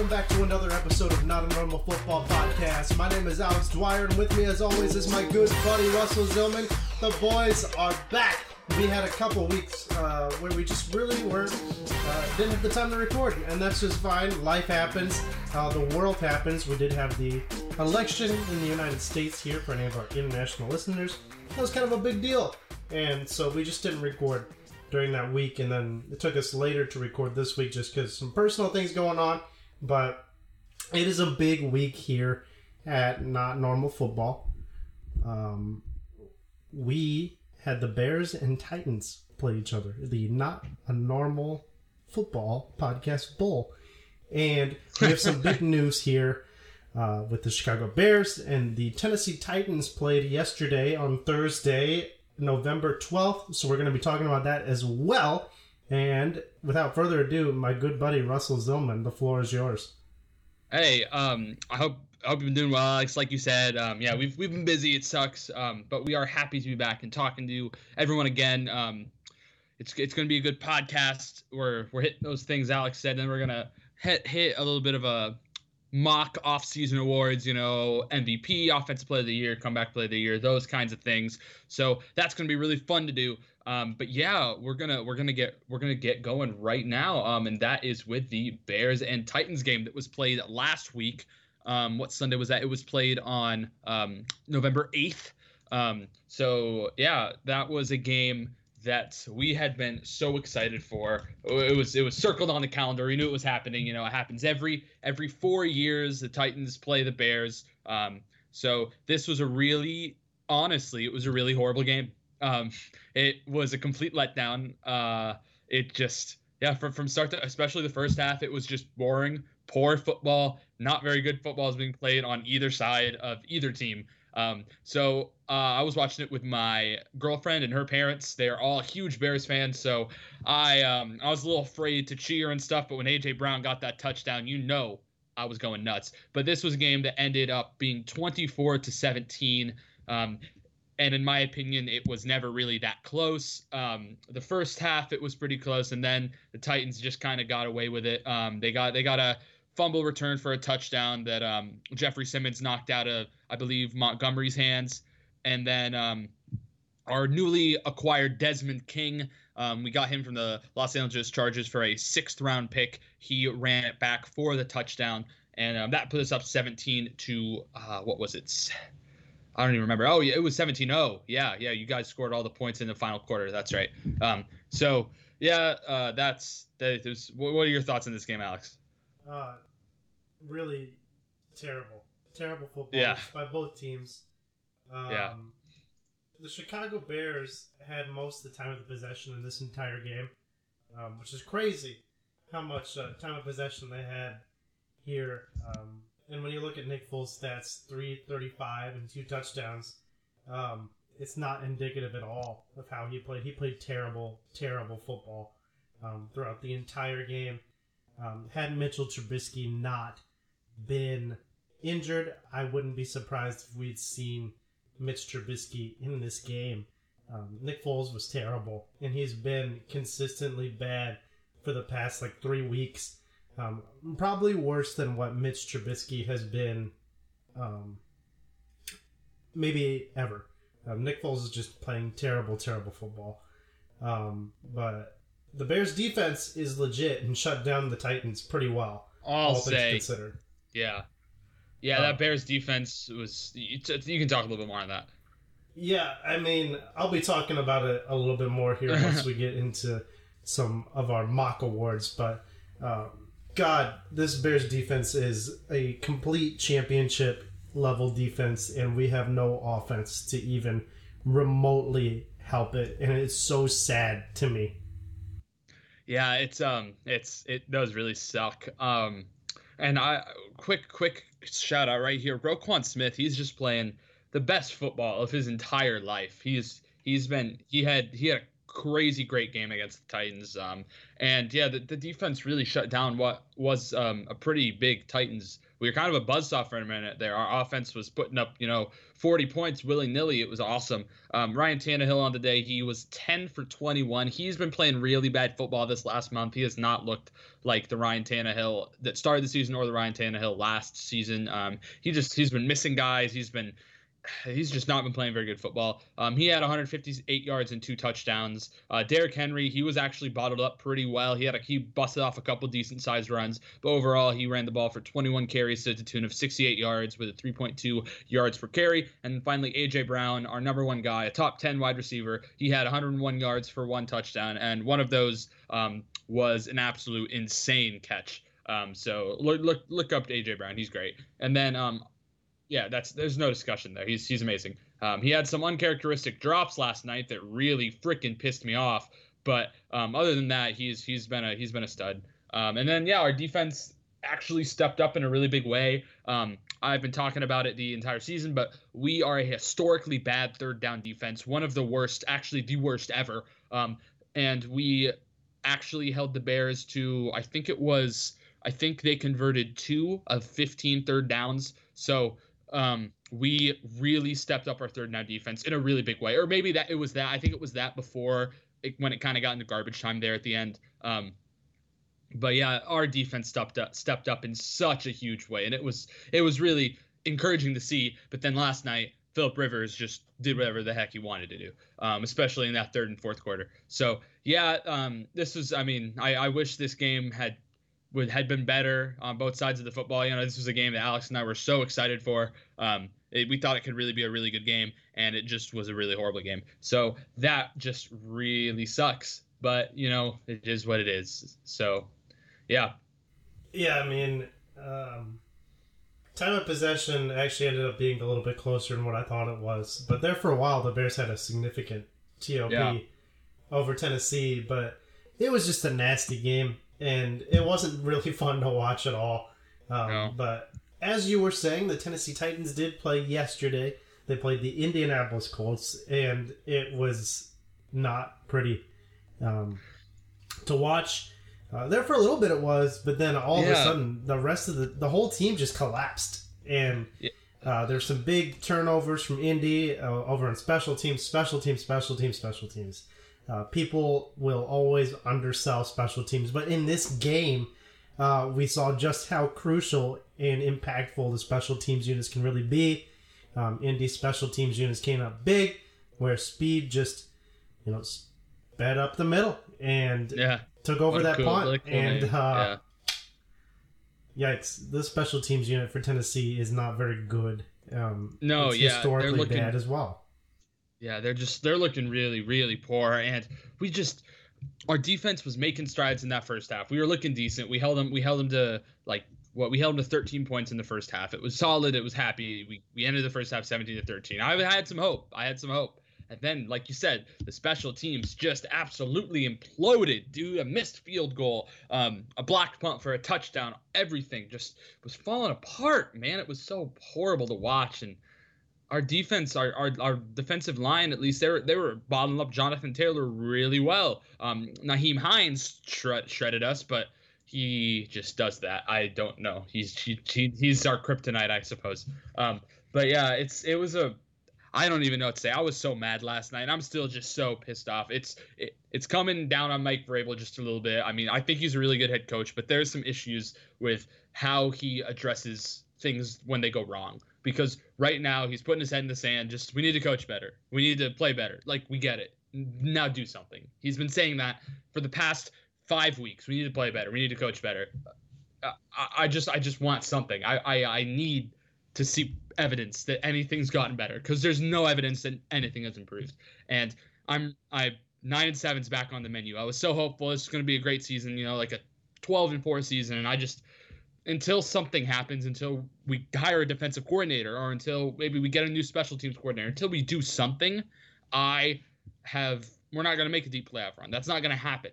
welcome back to another episode of Not a Normal Football Podcast. My name is Alex Dwyer, and with me, as always, is my good buddy Russell Zillman. The boys are back. We had a couple weeks uh, where we just really weren't, uh, didn't have the time to record, and that's just fine. Life happens, uh, the world happens. We did have the election in the United States here for any of our international listeners. That was kind of a big deal, and so we just didn't record during that week, and then it took us later to record this week just because some personal things going on. But it is a big week here at Not Normal Football. Um, we had the Bears and Titans play each other, the Not a Normal Football Podcast Bowl, and we have some big news here. Uh, with the Chicago Bears and the Tennessee Titans played yesterday on Thursday November 12th. So we're going to be talking about that as well. And without further ado, my good buddy Russell Zillman, the floor is yours. Hey, um, I hope I hope you've been doing well, Alex. Like you said, um, yeah, we've we've been busy. It sucks, um, but we are happy to be back and talking to everyone again. Um, it's it's going to be a good podcast. We're we're hitting those things Alex said, and we're gonna hit hit a little bit of a mock off-season awards, you know, MVP, Offensive Player of the Year, Comeback Player of the Year, those kinds of things. So that's going to be really fun to do. Um, but yeah, we're gonna we're gonna get we're gonna get going right now, um, and that is with the Bears and Titans game that was played last week. Um, what Sunday was that? It was played on um, November eighth. Um, so yeah, that was a game that we had been so excited for. It was it was circled on the calendar. We knew it was happening. You know, it happens every every four years. The Titans play the Bears. Um, so this was a really, honestly, it was a really horrible game. Um, it was a complete letdown. Uh, it just yeah, from from start to especially the first half, it was just boring, poor football. Not very good football is being played on either side of either team. Um, so uh, I was watching it with my girlfriend and her parents. They are all huge Bears fans, so I um, I was a little afraid to cheer and stuff. But when AJ Brown got that touchdown, you know I was going nuts. But this was a game that ended up being 24 to 17. Um, and in my opinion, it was never really that close. Um, the first half, it was pretty close, and then the Titans just kind of got away with it. Um, they got they got a fumble return for a touchdown that um, Jeffery Simmons knocked out of, I believe, Montgomery's hands. And then um, our newly acquired Desmond King, um, we got him from the Los Angeles Chargers for a sixth round pick. He ran it back for the touchdown, and um, that put us up 17 to, uh, what was it? I don't even remember. Oh, yeah, it was 17 0. Yeah, yeah, you guys scored all the points in the final quarter. That's right. Um, so, yeah, uh, that's, that is, what are your thoughts on this game, Alex? Uh, really terrible, terrible football Yeah. by both teams. Um, Yeah. The Chicago Bears had most of the time of the possession in this entire game, um, which is crazy how much uh, time of possession they had here. Um, and when you look at Nick Foles' stats, 335 and two touchdowns, um, it's not indicative at all of how he played. He played terrible, terrible football um, throughout the entire game. Um, had Mitchell Trubisky not been injured, I wouldn't be surprised if we'd seen Mitch Trubisky in this game. Um, Nick Foles was terrible, and he's been consistently bad for the past like three weeks. Um, probably worse than what Mitch Trubisky has been, um, maybe ever. Um, Nick Foles is just playing terrible, terrible football. Um, but the Bears' defense is legit and shut down the Titans pretty well. I'll all things considered. yeah, yeah. Um, that Bears defense was. You, you can talk a little bit more on that. Yeah, I mean, I'll be talking about it a little bit more here once we get into some of our mock awards. But um, God, this Bears defense is a complete championship level defense, and we have no offense to even remotely help it, and it's so sad to me. Yeah, it's um, it's it does really suck. Um, and I quick quick shout out right here, Roquan Smith. He's just playing the best football of his entire life. He's he's been he had he had crazy great game against the Titans. Um, and yeah, the, the defense really shut down what was um, a pretty big Titans. We were kind of a buzzsaw for a minute there. Our offense was putting up, you know, 40 points willy nilly. It was awesome. Um, Ryan Tannehill on the day, he was 10 for 21. He's been playing really bad football this last month. He has not looked like the Ryan Tannehill that started the season or the Ryan Tannehill last season. Um, he just he's been missing guys. He's been he's just not been playing very good football. Um, he had 158 yards and two touchdowns. Uh, Derrick Henry, he was actually bottled up pretty well. He had a, he busted off a couple decent sized runs, but overall he ran the ball for 21 carries to the tune of 68 yards with a 3.2 yards per carry. And finally AJ Brown, our number one guy, a top 10 wide receiver, he had 101 yards for one touchdown, and one of those um, was an absolute insane catch. Um, so look look look up AJ Brown. He's great. And then um, yeah, that's there's no discussion there. He's he's amazing. Um, he had some uncharacteristic drops last night that really freaking pissed me off. But um, other than that, he's he's been a he's been a stud. Um, and then yeah, our defense actually stepped up in a really big way. Um, I've been talking about it the entire season, but we are a historically bad third down defense, one of the worst, actually the worst ever. Um, and we actually held the Bears to I think it was I think they converted two of 15 third downs. So um, we really stepped up our third down defense in a really big way. Or maybe that it was that. I think it was that before it, when it kind of got into garbage time there at the end. Um, but yeah, our defense stepped up stepped up in such a huge way, and it was it was really encouraging to see. But then last night, Philip Rivers just did whatever the heck he wanted to do, um, especially in that third and fourth quarter. So yeah, um, this was. I mean, I, I wish this game had would had been better on both sides of the football. You know, this was a game that Alex and I were so excited for. Um, it, we thought it could really be a really good game, and it just was a really horrible game. So that just really sucks. But you know, it is what it is. So, yeah. Yeah, I mean, um, time of possession actually ended up being a little bit closer than what I thought it was. But there for a while, the Bears had a significant TOP yeah. over Tennessee, but it was just a nasty game and it wasn't really fun to watch at all. Um, no. But as you were saying, the Tennessee Titans did play yesterday. They played the Indianapolis Colts, and it was not pretty um, to watch. Uh, there for a little bit it was, but then all yeah. of a sudden the rest of the the whole team just collapsed, and uh, there's some big turnovers from Indy uh, over on special teams, special teams, special teams, special teams. Uh, people will always undersell special teams, but in this game, uh, we saw just how crucial and impactful the special teams units can really be. Um, Indy special teams units came up big, where speed just, you know, sped up the middle and yeah. took over that cool, punt. Cool and uh, yeah. yikes, the special teams unit for Tennessee is not very good. Um, no, it's yeah, historically looking, bad as well. Yeah, they're just they're looking really really poor, and we just our defense was making strides in that first half. We were looking decent. We held them we held them to like what we held them to 13 points in the first half. It was solid. It was happy. We we ended the first half 17 to 13. I had some hope. I had some hope. And then, like you said, the special teams just absolutely imploded. Dude, a missed field goal, um, a blocked punt for a touchdown, everything just was falling apart, man. It was so horrible to watch. And our defense, our, our, our defensive line, at least they were they were bottling up Jonathan Taylor really well. Um, Nyheim Hines shred, shredded us, but he just does that. I don't know. He's he, he, he's our kryptonite, I suppose. Um, but yeah, it's it was a I don't even know what to say. I was so mad last night. I'm still just so pissed off. It's it, it's coming down on Mike Vrabel just a little bit. I mean, I think he's a really good head coach, but there's some issues with how he addresses things when they go wrong because right now he's putting his head in the sand. Just we need to coach better. We need to play better. Like we get it. Now do something. He's been saying that for the past five weeks. We need to play better. We need to coach better. Uh, I, I just I just want something. I, I I need to see evidence that anything's gotten better because there's no evidence that anything has improved. And I'm I nine and seven's back on the menu. I was so hopeful it's going to be a great season. You know, like a 12 and four season, and I just until something happens, until we hire a defensive coordinator, or until maybe we get a new special teams coordinator, until we do something, I have we're not going to make a deep playoff run. That's not going to happen.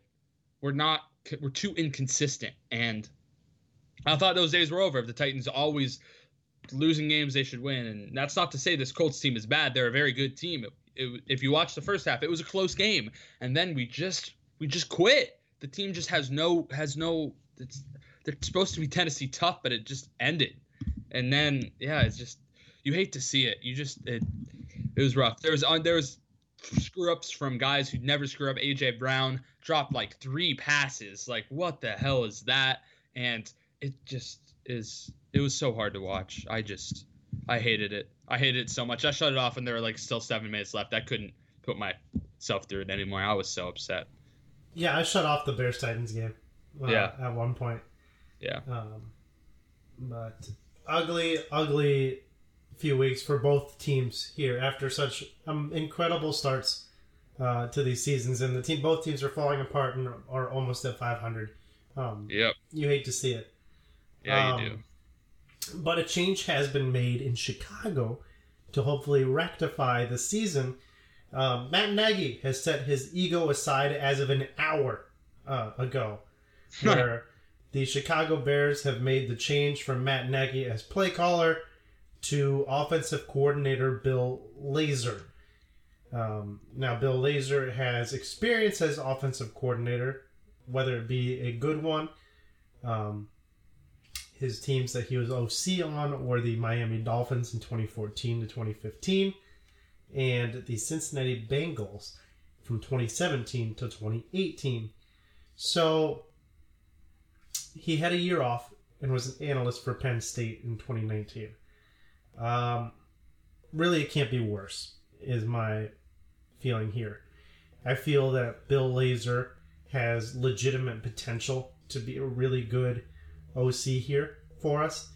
We're not. We're too inconsistent, and I thought those days were over. If the Titans always losing games they should win, and that's not to say this Colts team is bad. They're a very good team. it, if you watch the first half, it was a close game, and then we just we just quit. The team just has no has no. It's they're supposed to be Tennessee tough, but it just ended. And then yeah, it's just you hate to see it. You just it it was rough. There was on there was screw ups from guys who never screw up. AJ Brown dropped like three passes. Like what the hell is that? And it just is. It was so hard to watch. I just I hated it. I hated it so much. I shut it off, and there were like still seven minutes left. I couldn't put myself through it anymore. I was so upset. Yeah, I shut off the Bears Titans game. Uh, Yeah. At one point. Yeah. Um, but ugly, ugly few weeks for both teams here after such um, incredible starts uh, to these seasons, and the team, both teams are falling apart and are almost at 500. Um, Yep. you hate to see it. Yeah, Um, you do. But a change has been made in Chicago to hopefully rectify the season. Um, Matt Nagy has set his ego aside as of an hour uh, ago, where the Chicago Bears have made the change from Matt Nagy as play caller to offensive coordinator Bill Lazor. Um, now, Bill Lazor has experience as offensive coordinator, whether it be a good one. Um, his teams that he was OC on were the Miami Dolphins in 2014 to 2015 and the Cincinnati Bengals from 2017 to 2018. So he had a year off and was an analyst for Penn State in 2019. Um, really, it can't be worse, is my feeling here. I feel that Bill Lazor has legitimate potential to be a really good OC here for us.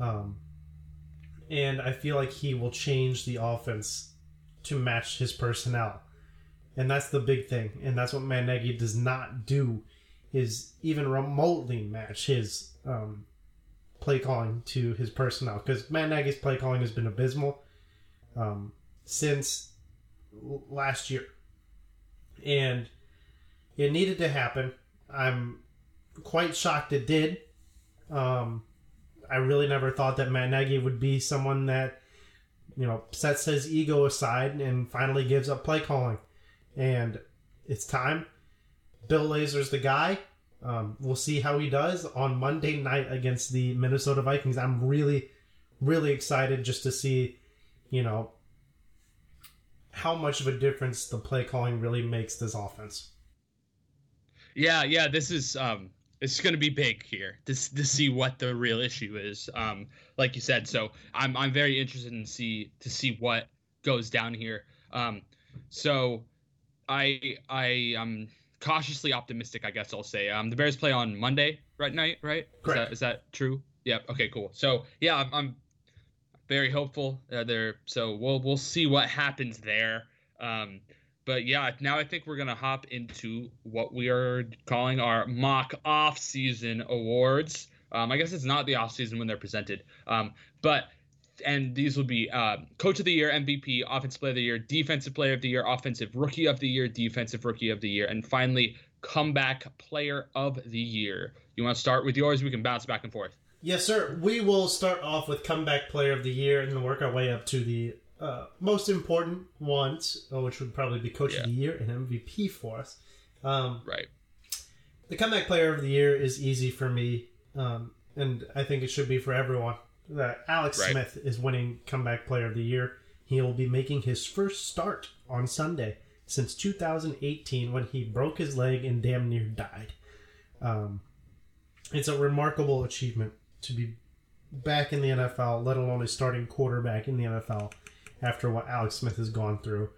Um, and I feel like he will change the offense to match his personnel. And that's the big thing. And that's what Matt Nagy does not do is even remotely match his um, play calling to his personnel. Because Matt Nagy's play calling has been abysmal um, since last year. And it needed to happen. I'm quite shocked it did. Um, I really never thought that Matt Nagy would be someone that, you know, sets his ego aside and finally gives up play calling. And it's time. Bill Lazor's the guy. Um, we'll see how he does on Monday night against the Minnesota Vikings. I'm really, really excited just to see, you know, how much of a difference the play calling really makes this offense. Yeah, yeah. This is um, it's going to be big here to to see what the real issue is. Um, like you said, so I'm I'm very interested in see to see what goes down here. Um, so I I am cautiously optimistic. I guess I'll say. Um, the Bears play on Monday, right night, right? Is Correct. that, is that true? Yeah. Okay. Cool. So yeah, I'm, I'm very hopeful. Uh, there. So we'll we'll see what happens there. Um, but yeah, now I think we're gonna hop into what we are calling our mock off-season awards. Um, I guess it's not the off-season when they're presented, um, but and these will be uh, Coach of the Year, MVP, Offensive Player of the Year, Defensive Player of the Year, Offensive Rookie of the Year, Defensive Rookie of the Year, and finally Comeback Player of the Year. You want to start with yours? We can bounce back and forth. Yes, sir. We will start off with comeback player of the year and then work our way up to the uh, most important ones, uh, which would probably be coach Yeah. of the year and MVP for us. Um, Right. the comeback player of the year is easy for me, um, and I think it should be for everyone. That Alex Right. Smith is winning comeback player of the year. He will be making his first start on Sunday since 2018 when he broke his leg and damn near died. Um, it's a remarkable achievement to be back in the NFL, let alone a starting quarterback in the NFL after what Alex Smith has gone through.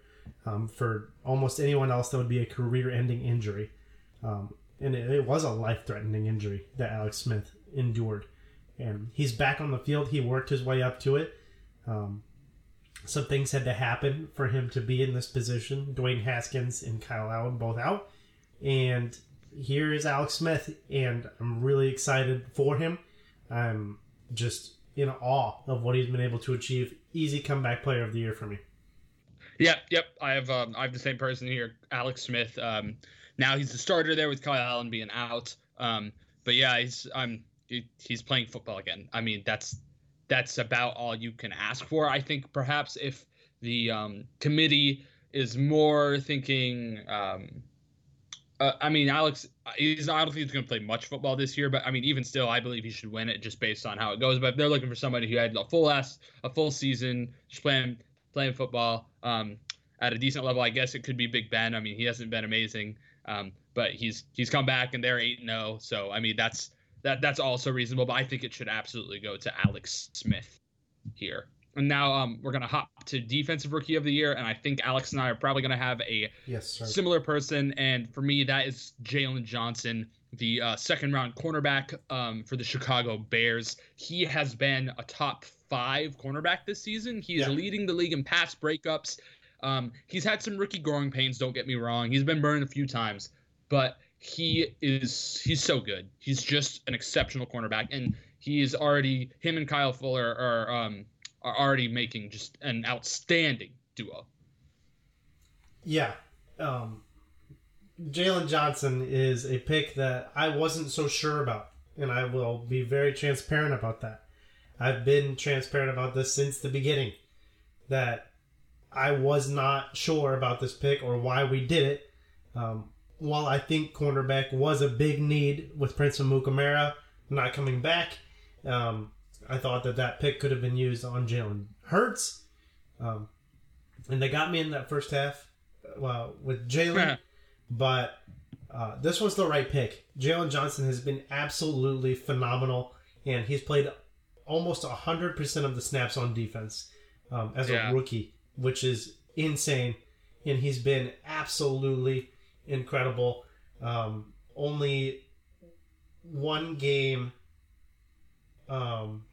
Um, for almost anyone else, that would be a career-ending injury, um, and it, it was a life-threatening injury that Alex Smith endured. And he's back on the field. He worked his way up to it. Um, some things had to happen for him to be in this position. Dwayne Haskins and Kyle Allen both out, and here is Alex Smith, and I'm really excited for him. I'm just in awe of what he's been able to achieve. Easy comeback player of the year for me. Yep, yep. I have um, I have the same person here, Alex Smith. Um, now he's the starter there with Kyle Allen being out. Um, but yeah, he's he, he's playing football again. I mean, that's that's about all you can ask for. I think perhaps if the um, committee is more thinking. Um, uh, I mean, Alex, he's I don't think he's going to play much football this year, but I mean, even still, I believe he should win it just based on how it goes. But if they're looking for somebody who had a full ass, a full season, just playing playing football um, at a decent level, I guess it could be Big Ben. I mean, he hasn't been amazing, um, but he's he's come back and they're eight and zero. So I mean, that's that that's also reasonable. But I think it should absolutely go to Alex Smith here. And now um, we're gonna hop to defensive rookie of the year, and I think Alex and I are probably gonna have a yes, similar person. And for me, that is Jaylon Johnson, the uh, second round cornerback um, for the Chicago Bears. He has been a top five cornerback this season. He's Yeah. leading the league in pass breakups. Um, he's had some rookie growing pains. Don't get me wrong. He's been burned a few times, but he is he's so good. He's just an exceptional cornerback, and he is already him and Kyle Fuller are um, are already making just an outstanding duo. Yeah. Um, Jaylon Johnson is a pick that I wasn't so sure about, and I will be very transparent about that. I've been transparent about this since the beginning that I was not sure about this pick or why we did it. Um, while I think cornerback was a big need with Prince Amukamara not coming back, um, I thought that that pick could have been used on Jalen Hurts. Um, and they got me in that first half well, with Jalen, but uh, this was the right pick. Jaylon Johnson has been absolutely phenomenal, and he's played almost 100% of the snaps on defense um, as Yeah. a rookie, which is insane. And he's been absolutely incredible. Um, only one game. Um,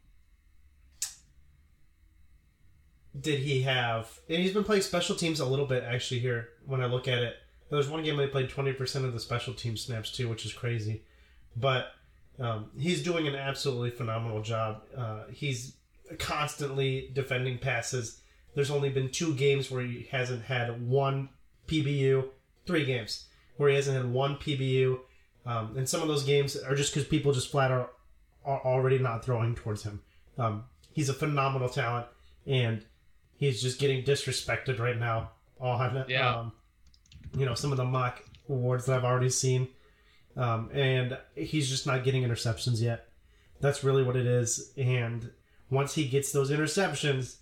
did he have? And he's been playing special teams a little bit actually. Here, when I look at it, there was one game where he played twenty percent of the special team snaps too, which is crazy. But um, he's doing an absolutely phenomenal job. Uh, he's constantly defending passes. There's only been two games where he hasn't had one PBU. Three games where he hasn't had one PBU, um, and some of those games are just because people just flat out are already not throwing towards him. Um, he's a phenomenal talent, and he's just getting disrespected right now on Yeah. um, you know some of the mock awards that I've already seen, um, and he's just not getting interceptions yet. That's really what it is. And once he gets those interceptions,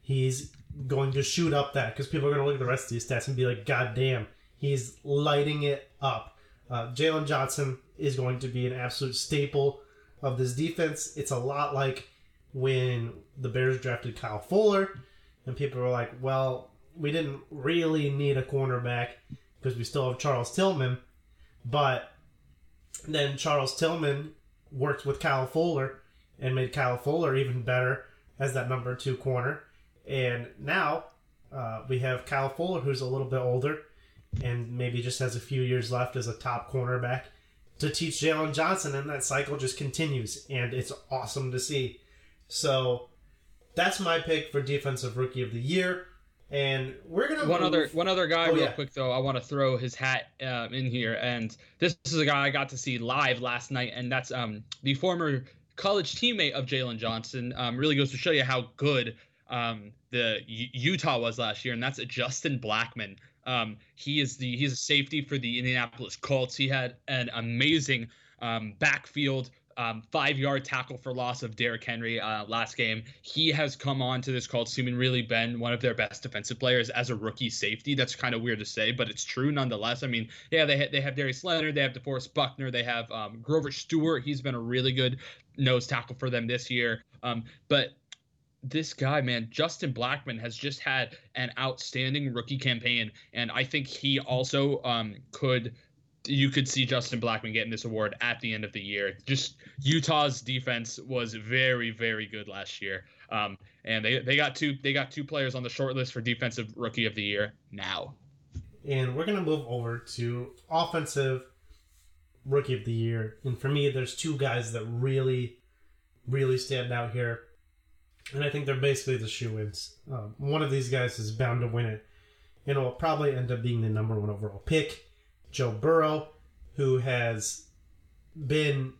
he's going to shoot up that because people are going to look at the rest of these stats and be like, "God damn, he's lighting it up." Uh, Jaylon Johnson is going to be an absolute staple of this defense. It's a lot like when the Bears drafted Kyle Fuller, and people were like, "Well, we didn't really need a cornerback because we still have Charles Tillman," but then Charles Tillman worked with Kyle Fuller and made Kyle Fuller even better as that number two corner. And now uh, we have Kyle Fuller, who's a little bit older and maybe just has a few years left as a top cornerback to teach Jaylon Johnson, and that cycle just continues, and it's awesome to see. So that's my pick for defensive rookie of the year. And we're gonna one move- other one other guy Oh, real yeah. quick though i want to throw his hat um, in here and this is a guy i got to see live last night and that's um the former college teammate of jaylon johnson um, really goes to show you how good um, the U- utah was last year and that's justin blackmon um, he is the he's a safety for the indianapolis colts he had an amazing um, backfield um, five yard tackle for loss of Derrick Henry uh, last game. He has come on to this Colts team and really been one of their best defensive players as a rookie safety. That's kind of weird to say, but it's true nonetheless. I mean, yeah, they ha- they have Darius Leonard, they have DeForest Buckner, they have um, Grover Stewart. He's been a really good nose tackle for them this year. Um, but this guy, man, Justin Blackmon has just had an outstanding rookie campaign, and I think he also um, could. You could see Justin Blackmon getting this award at the end of the year. Just Utah's defense was very, very good last year, um, and they they got two they got two players on the short list for defensive rookie of the year now. and we're gonna move over to offensive rookie of the year. And for me, there's two guys that really, really stand out here, and I think they're basically the shoe-ins. Um, one of these guys is bound to win it, and it'll probably end up being the number one overall pick, Joe Burrow, who has been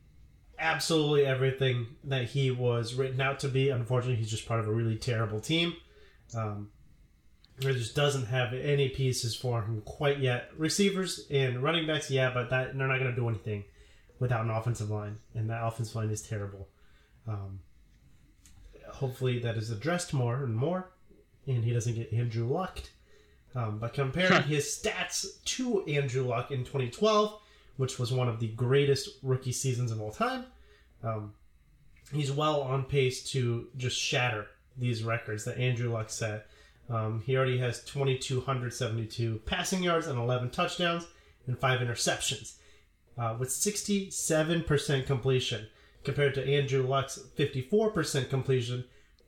absolutely everything that he was written out to be. Unfortunately, he's just part of a really terrible team. Um, It just doesn't have any pieces for him quite yet. Receivers and running backs, yeah, but that they're not going to do anything without an offensive line, and that offensive line is terrible. Um, hopefully, that is addressed more and more, and he doesn't get Andrew Luck. Um, but comparing his stats to Andrew Luck in 2012, which was one of the greatest rookie seasons of all time, um, he's well on pace to just shatter these records that Andrew Luck set. Um, he already has 2,272 passing yards and 11 touchdowns and five interceptions, uh, with 67% completion compared to Andrew Luck's 54% completion,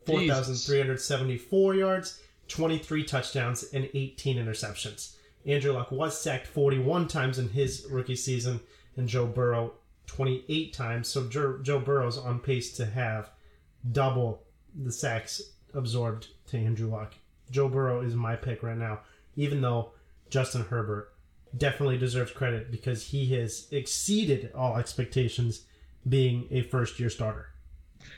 4,374 yards, 23 touchdowns, and 18 interceptions. Andrew Luck was sacked 41 times in his rookie season, and Joe Burrow 28 times. So Joe, Joe Burrow's on pace to have double the sacks absorbed to Andrew Luck. Joe Burrow is my pick right now, even though Justin Herbert definitely deserves credit because he has exceeded all expectations being a first year starter.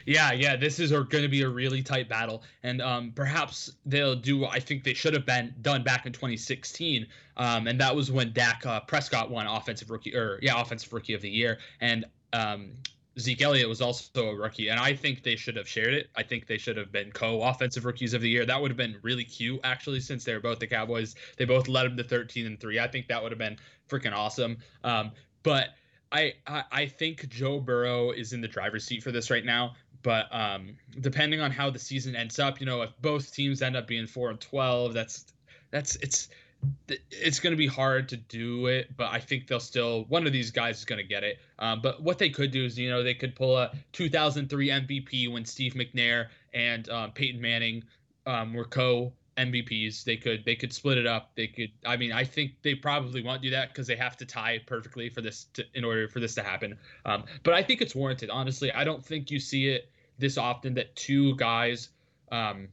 Yeah, yeah, this is going to be a really tight battle, and um, perhaps they'll do. I think they should have been done back in 2016, um, and that was when Dak uh, Prescott won offensive rookie or yeah, offensive rookie of the year, and um, Zeke Elliott was also a rookie, and I think they should have shared it. I think they should have been co-offensive rookies of the year. That would have been really cute, actually, since they were both the Cowboys. They both led them to 13 and three. I think that would have been freaking awesome. Um, but I, I, I think Joe Burrow is in the driver's seat for this right now. But um, depending on how the season ends up, you know, if both teams end up being four and 12, that's that's it's it's going to be hard to do it, but I think they'll still one of these guys is going to get it. Um, but what they could do is, you know, they could pull a 2003 MVP when Steve McNair and um, Peyton Manning um, were co MVPs. They could they could split it up. They could. I mean, I think they probably won't do that because they have to tie perfectly for this to, in order for this to happen. Um, but I think it's warranted. Honestly, I don't think you see it this often that two guys um,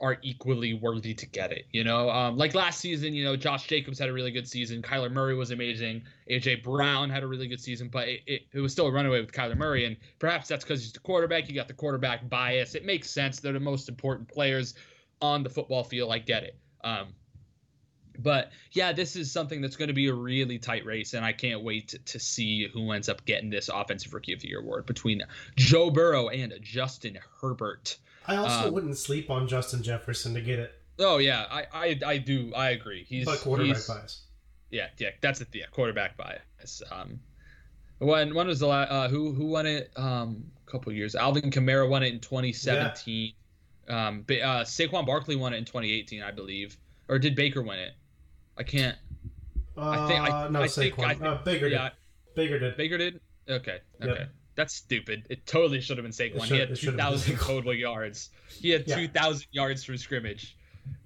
are equally worthy to get it. You know, um, like last season, you know, Josh Jacobs had a really good season. Kyler Murray was amazing. AJ Brown had a really good season, but it, it, it was still a runaway with Kyler Murray. And perhaps that's because he's the quarterback. You got the quarterback bias. It makes sense. They're the most important players on the football field. I get it. Um, but yeah, this is something that's going to be a really tight race, and I can't wait to, to, see who ends up getting this Offensive Rookie of the Year award between Joe Burrow and Justin Herbert. I also um, wouldn't sleep on Justin Jefferson to get it. Oh yeah, I I, I do I agree. He's but quarterback he's, bias. Yeah, yeah, that's it. Yeah, quarterback bias. Um, when when was the last uh, who who won it? Um, a couple years. Alvin Kamara won it in 2017. Yeah. Um, but, uh, Saquon Barkley won it in 2018, I believe, or did Baker win it? I can't. Uh, I think I, no, I Saquon. think, I think uh, Baker yeah, did. Baker did. Baker did. Okay. Okay. Yep. That's stupid. It totally should have been Saquon. Should, he had 2,000 total yards. He had yeah. 2,000 yards from scrimmage.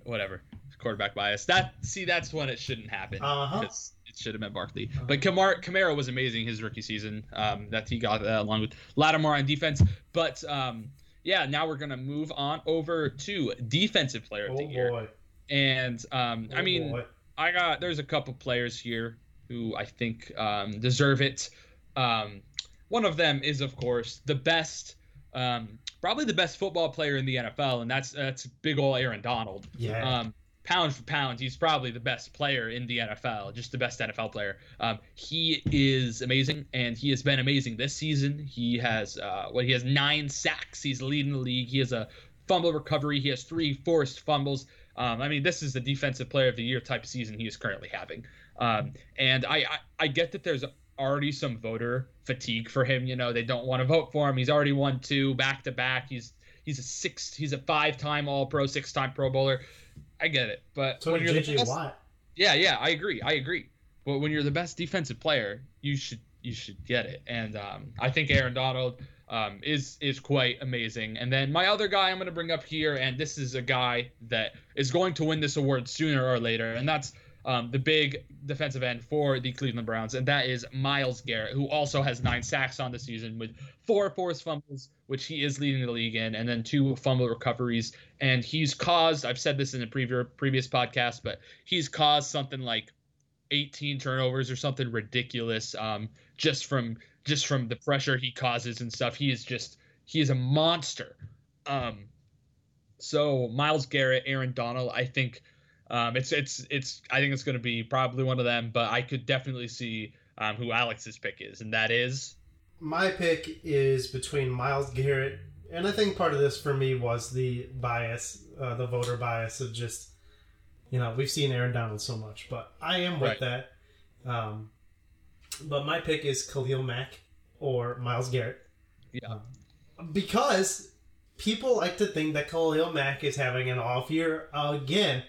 Whatever. Quarterback bias. That see, that's when it shouldn't happen. Uh-huh. It should have been Barkley. Uh-huh. But Kamara, Kamara was amazing his rookie season. Um, that he got uh, along with Lattimore on defense. But um, yeah, now we're gonna move on over to defensive player of oh, the year. Boy. And um, oh, I mean, boy. I got there's a couple players here who I think um, deserve it. Um, one of them is, of course, the best, um, probably the best football player in the NFL, and that's that's big ol' Aaron Donald. Yeah. Pound for pound, he's probably the best player in the NFL, just the best NFL player. Um, he is amazing, and he has been amazing this season. He has uh, what he has nine sacks. He's leading the league. He has a fumble recovery. He has three forced fumbles. Um, I mean, this is the defensive player of the year type season he is currently having. Um, and I, I, I get that there's already some voter fatigue for him. You know, they don't want to vote for him. He's already won two back to back. He's he's a six. He's a five time All Pro, six time Pro Bowler. I get it, but so when you're JJ the best, Watt. Yeah, yeah, I agree. I agree. But when you're the best defensive player, you should you should get it. And um, I think Aaron Donald um, is is quite amazing. And then my other guy I'm going to bring up here, and this is a guy that is going to win this award sooner or later, and that's um, the big defensive end for the Cleveland Browns, and that is Myles Garrett, who also has nine sacks on the season with four forced fumbles, which he is leading the league in, and then two fumble recoveries. And he's caused, I've said this in a previous previous podcast, but he's caused something like 18 turnovers or something ridiculous um, just from just from the pressure he causes and stuff. He is just he is a monster. Um, so Myles Garrett, Aaron Donald, I think Um, it's it's it's. I think it's going to be probably one of them, but I could definitely see um, who Alex's pick is, and that is. My pick is between Myles Garrett, and I think part of this for me was the bias, uh, the voter bias of just, you know, we've seen Aaron Donald so much, but I am with Right. that. Um, but my pick is Khalil Mack or Myles Garrett. Yeah. because people like to think that Khalil Mack is having an off year again,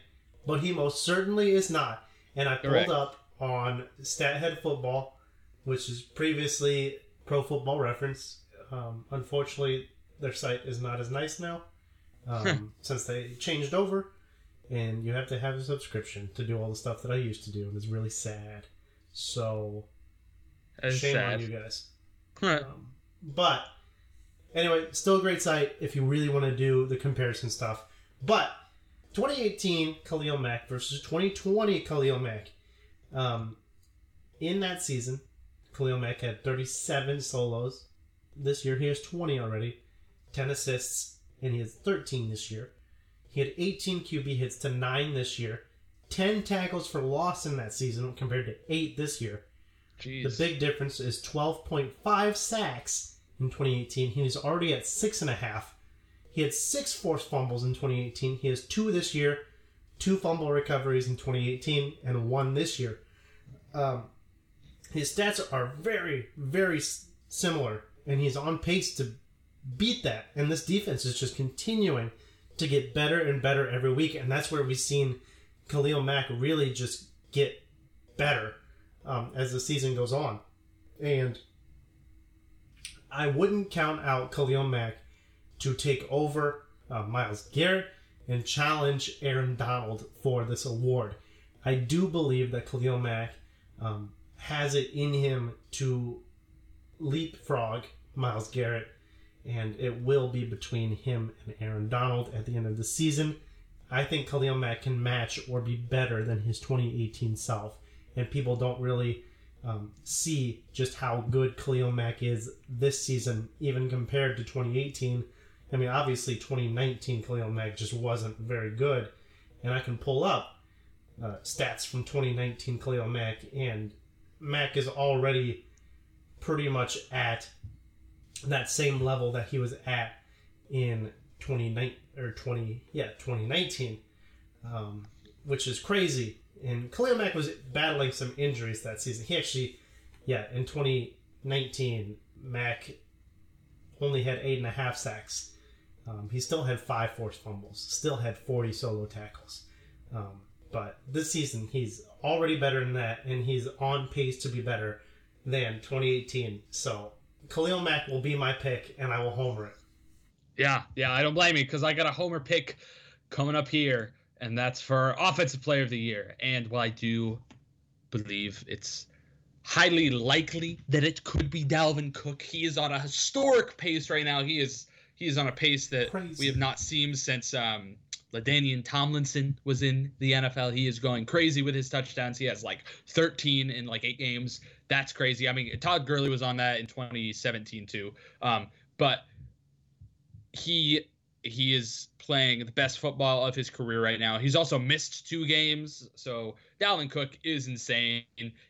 but he most certainly is not. And I pulled Correct. up on StatHead Football, which is previously Pro Football Reference. Um, unfortunately, their site is not as nice now um, since they changed over, and you have to have a subscription to do all the stuff that I used to do, and it's really sad. So That's shame sad. on you guys. Um, but anyway, still a great site if you really want to do the comparison stuff. But 2018 Khalil Mack versus 2020 Khalil Mack. Um, in that season, Khalil Mack had 37 solos. This year he has 20 already, 10 assists, and he has 13 this year. He had 18 QB hits to 9 this year, 10 tackles for loss in that season compared to 8 this year. Jeez. The big difference is 12.5 sacks in 2018. He was already at six and a half. He had six forced fumbles in 2018. He has two this year, two fumble recoveries in 2018, and one this year. Um, his stats are very, very similar, and he's on pace to beat that. And this defense is just continuing to get better and better every week, and that's where we've seen Khalil Mack really just get better um, as the season goes on. And I wouldn't count out Khalil Mack to take over uh, Myles Garrett and challenge Aaron Donald for this award. I do believe that Khalil Mack um, has it in him to leapfrog Myles Garrett, and it will be between him and Aaron Donald at the end of the season. I think Khalil Mack can match or be better than his 2018 self, and people don't really um, see just how good Khalil Mack is this season, even compared to 2018. I mean, obviously, 2019 Khalil Mack just wasn't very good, and I can pull up uh, stats from 2019 Khalil Mack, and Mack is already pretty much at that same level that he was at in 2019 or 20 yeah 2019 um, which is crazy. And Khalil Mack was battling some injuries that season. He actually yeah in 2019 Mack only had eight and a half sacks um, he still had five forced fumbles still had 40 solo tackles um, but this season he's already better than that and he's on pace to be better than 2018 so Khalil Mack will be my pick and I will homer it Yeah, yeah, I don't blame you because I got a homer pick coming up here, and that's for offensive player of the year. And while I do believe it's highly likely that it could be Dalvin Cook, he is on a historic pace right now. He is he is on a pace that Crazy. we have not seen since um LaDainian Tomlinson was in the NFL. He is going crazy with his touchdowns. He has like 13 in like eight games. That's crazy. I mean, Todd Gurley was on that in 2017 too. Um, but he he is playing the best football of his career right now. He's also missed two games, so Dalvin Cook is insane.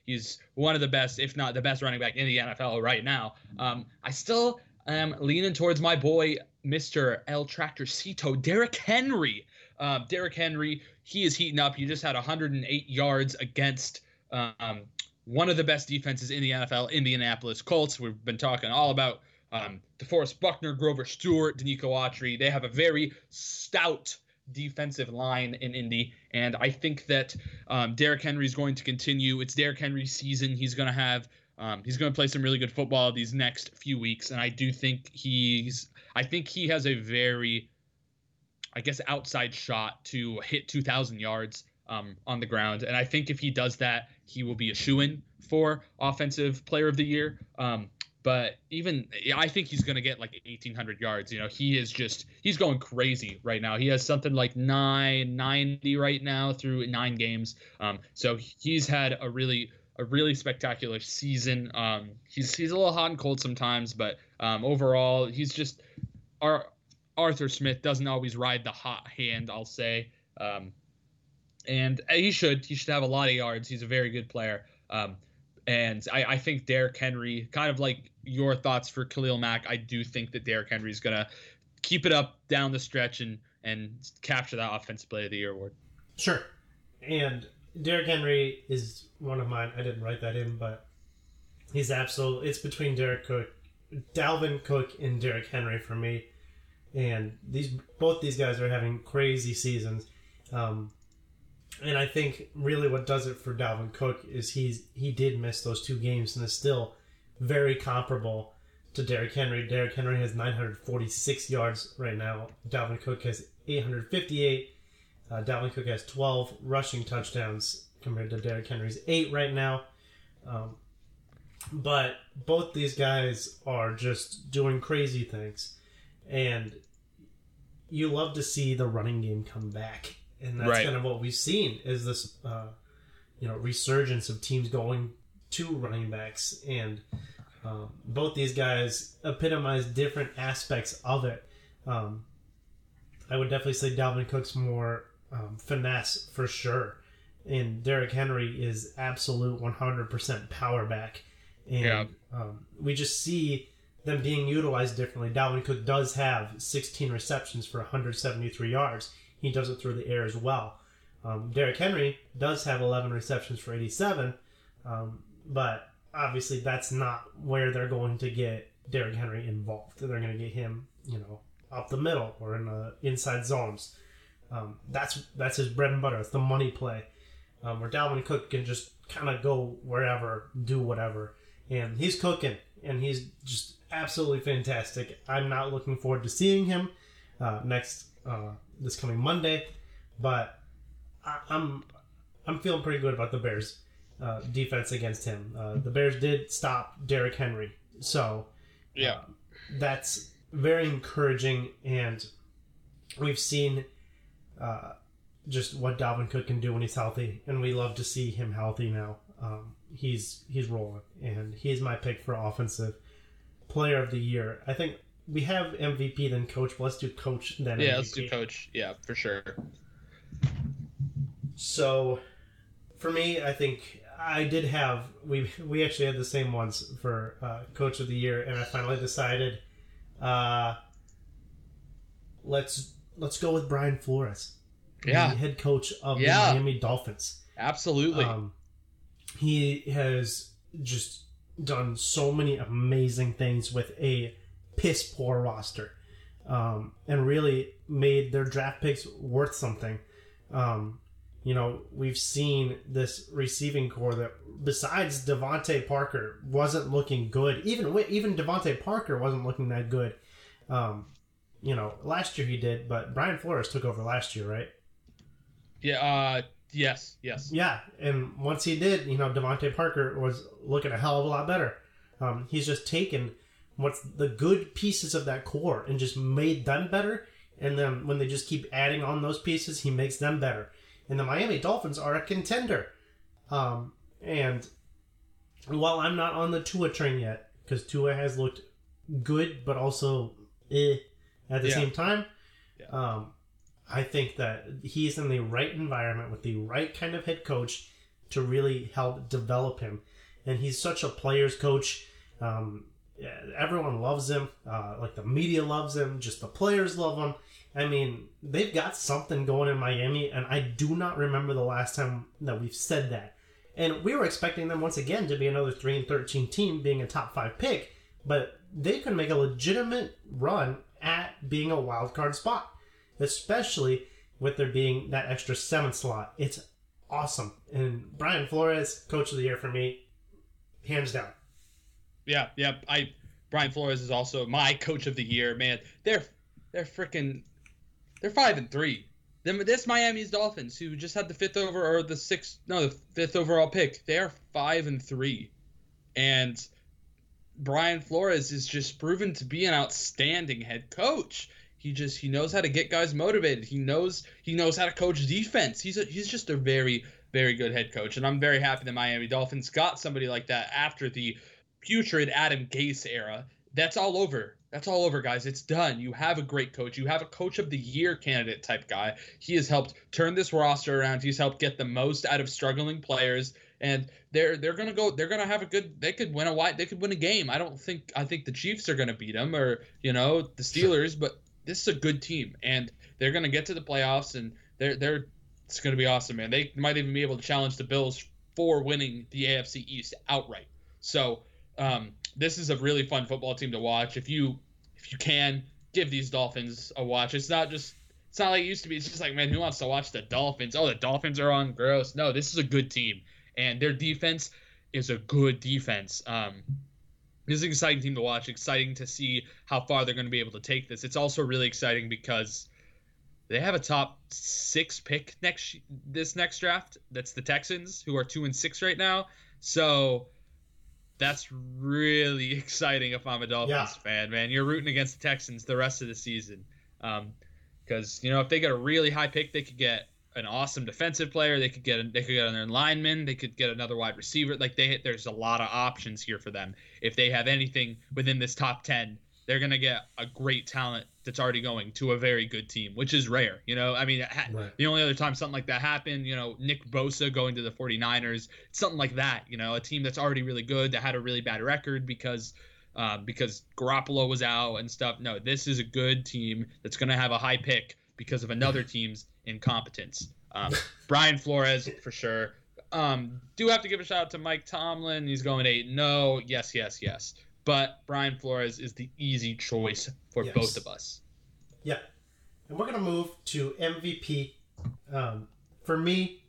He's one of the best, if not the best, running back in the NFL right now. Um, I still am leaning towards my boy, Mister El Tractor Cito, Derrick Henry. Um, Derrick Henry, he is heating up. He just had 108 yards against um, one of the best defenses in the NFL, Indianapolis Colts. We've been talking all about um, DeForest Buckner, Grover Stewart, Denico Autry. They have a very stout defensive line in Indy, and I think that um, Derrick Henry is going to continue. It's Derrick Henry's season. He's going to have. Um, he's going to play some really good football these next few weeks, and I do think he's. I think he has a very, I guess, outside shot to hit 2,000 yards um, on the ground, and I think if he does that, he will be a shoe in for offensive player of the year. Um, but even I think he's going to get like 1800 yards. You know, he is just he's going crazy right now. He has something like 990 right now through nine games. Um, so he's had a really a really spectacular season. Um, he's he's a little hot and cold sometimes, but um, overall he's just our Arthur Smith doesn't always ride the hot hand. I'll say. Um, and uh, he should he should have a lot of yards. He's a very good player. Um, and I, I think Derrick Henry, kind of like your thoughts for Khalil Mack, I do think that Derrick Henry is gonna keep it up down the stretch and and capture that offensive play of the year award. Sure. And Derrick Henry is one of mine. I didn't write that in, but he's absolute. It's between Derek Cook, Dalvin Cook, and Derrick Henry for me. And these both these guys are having crazy seasons. Um, and I think really what does it for Dalvin Cook is he's he did miss those two games and is still very comparable to Derrick Henry. Derrick Henry has 946 yards right now. Dalvin Cook has 858. Uh, Dalvin Cook has 12 rushing touchdowns compared to Derrick Henry's eight right now. Um, but both these guys are just doing crazy things, and you love to see the running game come back, and that's Right. kind of what we've seen is this, uh, you know, resurgence of teams going to running backs, and um, both these guys epitomize different aspects of it. Um, I would definitely say Dalvin Cook's more um, finesse for sure, and Derrick Henry is absolute 100% power back. And Yeah. um, we just see them being utilized differently. Dalvin Cook does have 16 receptions for 173 yards. He does it through the air as well. Um, Derrick Henry does have 11 receptions for 87, um, but obviously that's not where they're going to get Derrick Henry involved. They're going to get him, you know, up the middle or in the inside zones. Um, that's that's his bread and butter. It's the money play, um, where Dalvin Cook can just kind of go wherever, do whatever, and he's cooking, and he's just absolutely fantastic. I'm not looking forward to seeing him uh, next uh, this coming Monday, but I, I'm I'm feeling pretty good about the Bears' uh, defense against him. Uh, the Bears did stop Derrick Henry, so Yeah. that's very encouraging, and we've seen uh, just what Dalvin Cook can do when he's healthy, and we love to see him healthy now. Um, he's he's rolling, and he's my pick for offensive player of the year. I think we have MVP then coach, but let's do coach then Yeah, MVP. let's do coach. Yeah, for sure. So, for me, I think I did have we we actually had the same ones for uh, coach of the year, and I finally decided, uh, let's let's go with Brian Flores, Yeah. the head coach of Yeah. the Miami Dolphins. Absolutely. Um, he has just done so many amazing things with a piss poor roster, um, and really made their draft picks worth something. Um, you know, we've seen this receiving core that, besides DeVante Parker, wasn't looking good. Even even DeVante Parker wasn't looking that good. Um, you know, last year he did, but Brian Flores took over last year, right? yeah. Uh. Yes. Yes. Yeah, and once he did, you know, DeVante Parker was looking a hell of a lot better. Um, he's just taken what's the good pieces of that core and just made them better. And then when they just keep adding on those pieces, he makes them better. And the Miami Dolphins are a contender. Um, and while I'm not on the Tua train yet, because Tua has looked good, but also eh at the Yeah. same time, Yeah. um, I think that he's in the right environment with the right kind of head coach to really help develop him. And he's such a player's coach. Um, everyone loves him. Uh, like the media loves him. Just the players love him. I mean, they've got something going in Miami, and I do not remember the last time that we've said that. And we were expecting them once again to be another three and thirteen team, being a top five pick, but they could make a legitimate run at being a wild card spot especially with there being that extra seventh slot. It's awesome. And Brian Flores, coach of the year for me, hands down. Yeah. Yeah. I. Brian Flores is also my coach of the year. Man, they're they're freaking they're five and three. Them this Miami's Dolphins, who just had the fifth over or the sixth no the fifth overall pick, they are five and three, and Brian Flores is just proven to be an outstanding head coach. He just he knows how to get guys motivated. He knows he knows how to coach defense. He's a, he's just a very very good head coach, and I'm very happy that Miami Dolphins got somebody like that after the putrid Adam Gase era. That's all over. that's all over, guys. It's done. You have a great coach. You have a coach of the year candidate type guy. He has helped turn this roster around. He's helped get the most out of struggling players and they're they're gonna go. They're gonna have a good. They could win a white. They could win a game. I don't think. I think the Chiefs are gonna beat them, or you know the Steelers. Sure. But this is a good team, and they're gonna get to the playoffs, and they're they're. It's gonna be awesome, man. They might even be able to challenge the Bills for winning the AFC East outright. So um, this is a really fun football team to watch. If you if you can give these Dolphins a watch, it's not just it's not like it used to be. It's just like, man, who wants to watch the Dolphins? Oh, the Dolphins are on. Gross. No, this is a good team and their defense is a good defense. Um, this is an exciting team to watch. Exciting to see how far they're going to be able to take this. It's also really exciting because they have a top six pick next this next draft. That's the Texans, who are two and six right now. So that's really exciting if I'm a Dolphins yeah. fan, man. You're rooting against the Texans the rest of the season. Because, um, you know, if they get a really high pick, they could get an awesome defensive player. They could get a, they could get another lineman. They could get another wide receiver. Like they there's a lot of options here for them. If they have anything within this top ten, they're gonna get a great talent that's already going to a very good team, which is rare. You know, I mean, ha- right. the only other time something like that happened, you know, Nick Bosa going to the 49ers, something like that. You know, a team that's already really good that had a really bad record because. Um, because Garoppolo was out and stuff. No, this is a good team that's going to have a high pick because of another team's incompetence. Um, Brian Flores for sure. Um, do have to give a shout out to Mike Tomlin. He's going eight. No, yes, yes, yes. But Brian Flores is the easy choice for yes. both of us. Yeah, and we're gonna move to MVP. Um, for me,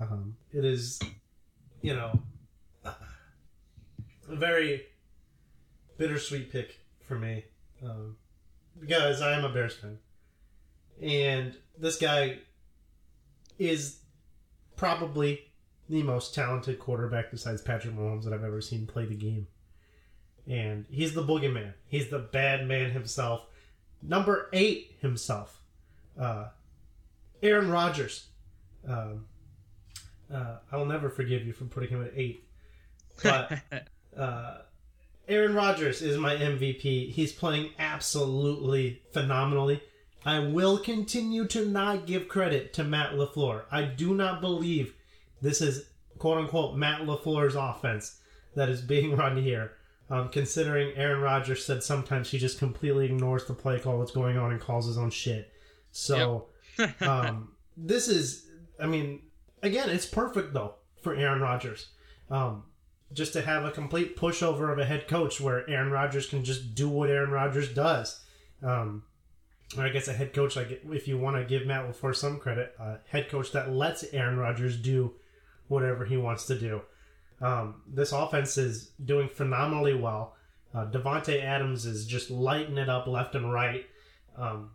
um, it is, you know, a very bittersweet pick for me um, because I am a Bears fan and this guy is probably the most talented quarterback besides Patrick Mahomes that I've ever seen play the game. And he's the boogeyman. He's the bad man himself. Number eight himself. Uh, Aaron Rodgers. Um, uh, I will never forgive you for putting him at eight. But uh, Aaron Rodgers is my MVP. He's playing absolutely phenomenally. I will continue to not give credit to Matt LaFleur. I do not believe this is quote unquote Matt LaFleur's offense that is being run here. Um, considering Aaron Rodgers said sometimes he just completely ignores the play call that's going on and calls his own shit. So yep. um, this is, I mean, again, it's perfect though for Aaron Rodgers. Um, just to have a complete pushover of a head coach where Aaron Rodgers can just do what Aaron Rodgers does. Um, or I guess a head coach, like if you want to give Matt LaFleur some credit, a head coach that lets Aaron Rodgers do whatever he wants to do. Um, this offense is doing phenomenally well. Uh, Davante Adams is just lighting it up left and right. Um,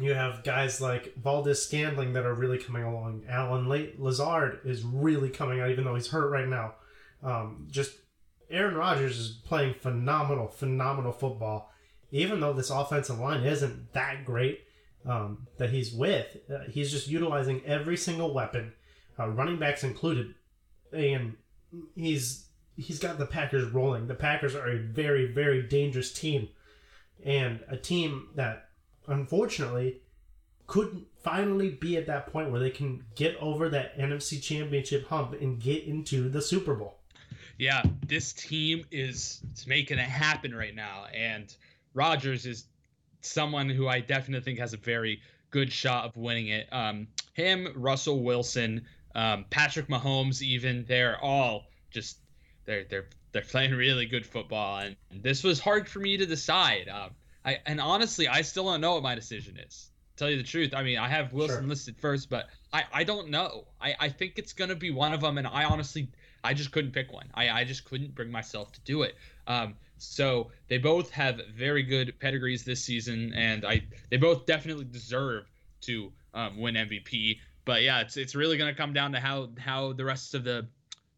you have guys like Valdes-Scantling that are really coming along. Allen Lazard is really coming out, even though he's hurt right now. Um, just Aaron Rodgers is playing phenomenal, phenomenal football even though this offensive line isn't that great um, that he's with, uh, he's just utilizing every single weapon, uh, running backs included, and he's he's got the Packers rolling. The Packers are a very very dangerous team, and a team that unfortunately couldn't finally be at that point where they can get over that NFC Championship hump and get into the Super Bowl. Yeah, this team is making it happen right now, and Rodgers is someone who I definitely think has a very good shot of winning it. Um, him, Russell Wilson, um, Patrick Mahomes, even they're all just they're they're they're playing really good football, and this was hard for me to decide. Um, I and honestly, I still don't know what my decision is. Tell you the truth, I mean, I have Wilson sure. listed first, but I I don't know. I I think it's gonna be one of them, and I honestly I just couldn't pick one. I I just couldn't bring myself to do it. Um, so they both have very good pedigrees this season, and I they both definitely deserve to um, win MVP. But yeah, it's it's really going to come down to how how the rest of the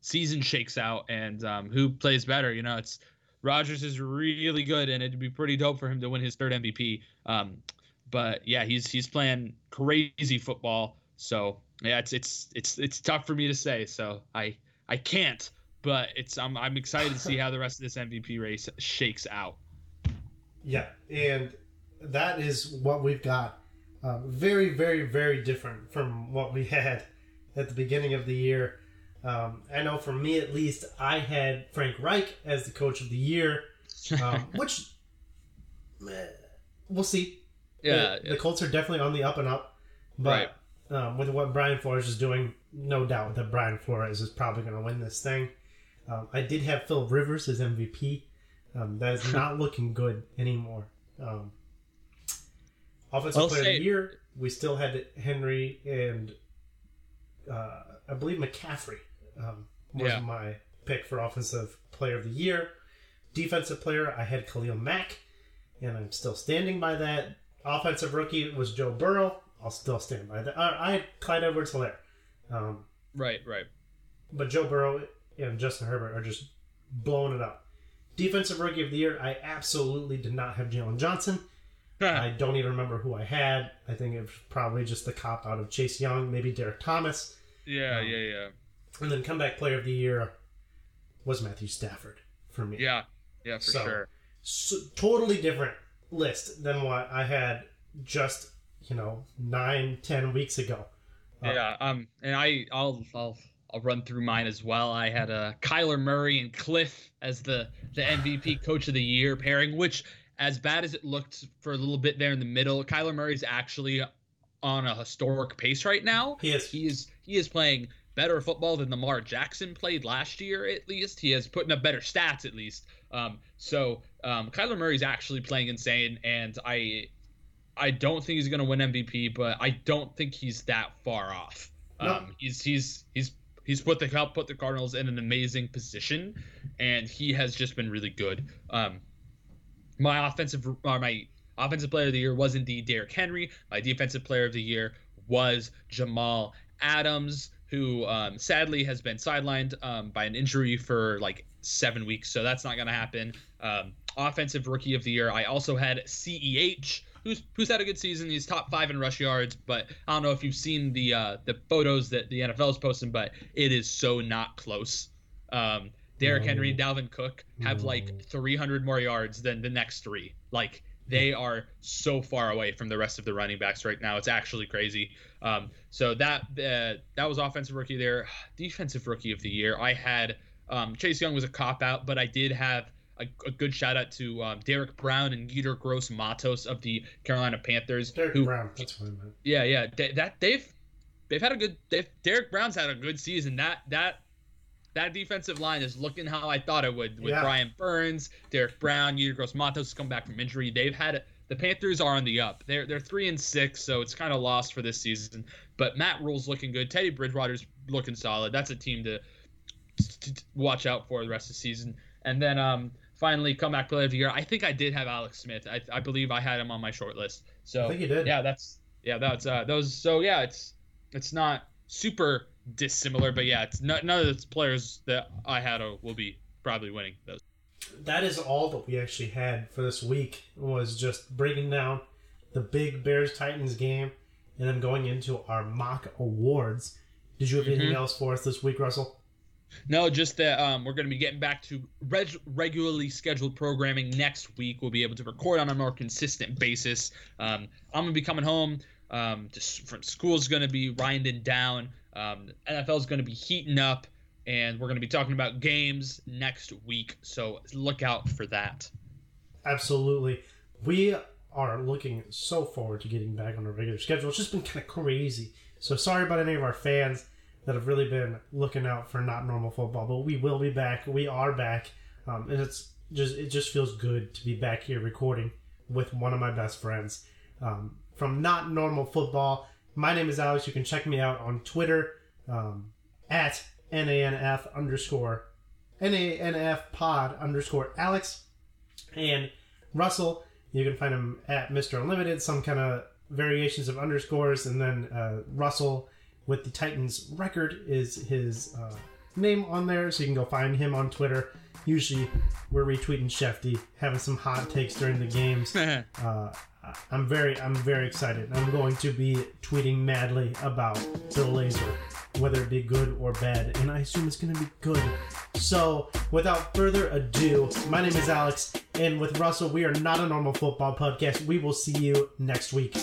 season shakes out and um, who plays better. You know, it's Rodgers is really good, and it'd be pretty dope for him to win his third MVP. Um, but yeah, he's he's playing crazy football. So yeah, it's it's it's it's tough for me to say. So I I can't but it's I'm I'm excited to see how the rest of this MVP race shakes out. Yeah, and that is what we've got. Uh, very, very, very different from what we had at the beginning of the year. Um, I know for me at least, I had Frank Reich as the coach of the year, um, which we'll see. Yeah, the, the Colts are definitely on the up and up, but um, with what Brian Flores is doing, no doubt that Brian Flores is probably going to win this thing. Um, I did have Phil Rivers as MVP. Um, that is not looking good anymore. Um, offensive I'll player say- of the year, we still had Henry and uh, I believe McCaffrey um, was Yeah. my pick for offensive player of the year. Defensive player, I had Khalil Mack, and I'm still standing by that. Offensive rookie was Joe Burrow. I'll still stand by that. Uh, I had Clyde Edwards Helaire. Um, right, right. but Joe Burrow and Justin Herbert are just blowing it up. Defensive Rookie of the Year, I absolutely did not have Jaylon Johnson. I don't even remember who I had. I think it was probably just the cop out of Chase Young, maybe Derek Thomas. yeah, Um, yeah, yeah, And then comeback player of the year was Matthew Stafford for me. yeah, yeah, for So- sure. So, totally different list than what I had just, you know, nine, ten weeks ago. Uh, Yeah, um, and I, I'll, I'll, I'll run through mine as well. I had uh, Kyler Murray and Kliff as the the MVP Coach of the Year pairing, which, as bad as it looked for a little bit there in the middle, Kyler Murray's actually on a historic pace right now. He is. He is he is playing better football than Lamar Jackson played last year. At least he has putting up better stats. At least, um, so um, Kyler Murray's actually playing insane, and I I don't think he's going to win MVP, but I don't think he's that far off. No. Um, he's he's he's he's put the helped put the Cardinals in an amazing position, and he has just been really good. Um, my offensive or my offensive player of the year was indeed Derrick Henry. My defensive player of the year was Jamal Adams, who um, sadly has been sidelined um, by an injury for like seven weeks, so that's not going to happen. Um, offensive rookie of the year, I also had Ceh, who's who's had a good season. He's top five in rush yards, but I don't know if you've seen the uh, the photos that the NFL is posting, but it is so not close. Um, Derrick No. Henry, Dalvin Cook have No. like 300 more yards than the next three. Like they are so far away from the rest of the running backs right now. It's actually crazy. Um, so that uh, that was offensive rookie there. Defensive rookie of the year. I had um, Chase Young was a cop out, but I did have a, a good shout out to um, Derrick Brown and Yetur Gross Matos of the Carolina Panthers. Derek who, Brown. That's what I meant. yeah, yeah, they, that they've they've had a good. They've, Derrick Brown's had a good season. That that that defensive line is looking how I thought it would with Yeah. Brian Burns, Derrick Brown, Yetur Gross Matos has come back from injury. They've had the Panthers are on the up. They're they're three and six, so it's kind of lost for this season. But Matt Rhule's looking good. Teddy Bridgewater's looking solid. That's a team to, to watch out for the rest of the season. And then um finally comeback player of the year. I think I did have Alex Smith. I, I believe I had him on my short list. So I think you did. yeah, that's yeah, that's uh those. So yeah, it's it's not super dissimilar, but yeah, it's not, none of the players that I had will be probably winning those. that is all that we actually had for this week was just breaking down the big Bears Titans game and then going into our mock awards. Did you have anything Mhm. else for us this week, Russell? No, just that um, we're going to be getting back to reg- regularly scheduled programming next week. We'll be able to record on a more consistent basis. Um, I'm going to be coming home. Um, just from school's going to be winding down. Um, NFL's going to be heating up, and we're going to be talking about games next week. So look out for that. Absolutely. We are looking so forward to getting back on a regular schedule. It's just been kind of crazy. So sorry about any of our fans that have really been looking out for not normal football, but we will be back. We are back. Um, and it's just it just feels good to be back here recording with one of my best friends um, from not normal football. My name is Alex. You can check me out on Twitter um, at nanf underscore nanf pod underscore Alex and Russell. You can find him at Mr. Unlimited, some kind of variations of underscores, and then uh, Russell with the Titans record is his uh, name on there, so you can go find him on Twitter. Usually, we're retweeting Schefty, having some hot takes during the games. Uh, I'm very, I'm very excited. I'm going to be tweeting madly about Bill Lazor, whether it be good or bad, and I assume it's going to be good So, without further ado, my name is Alex, and with Russell, we are not a normal football podcast. We will see you next week.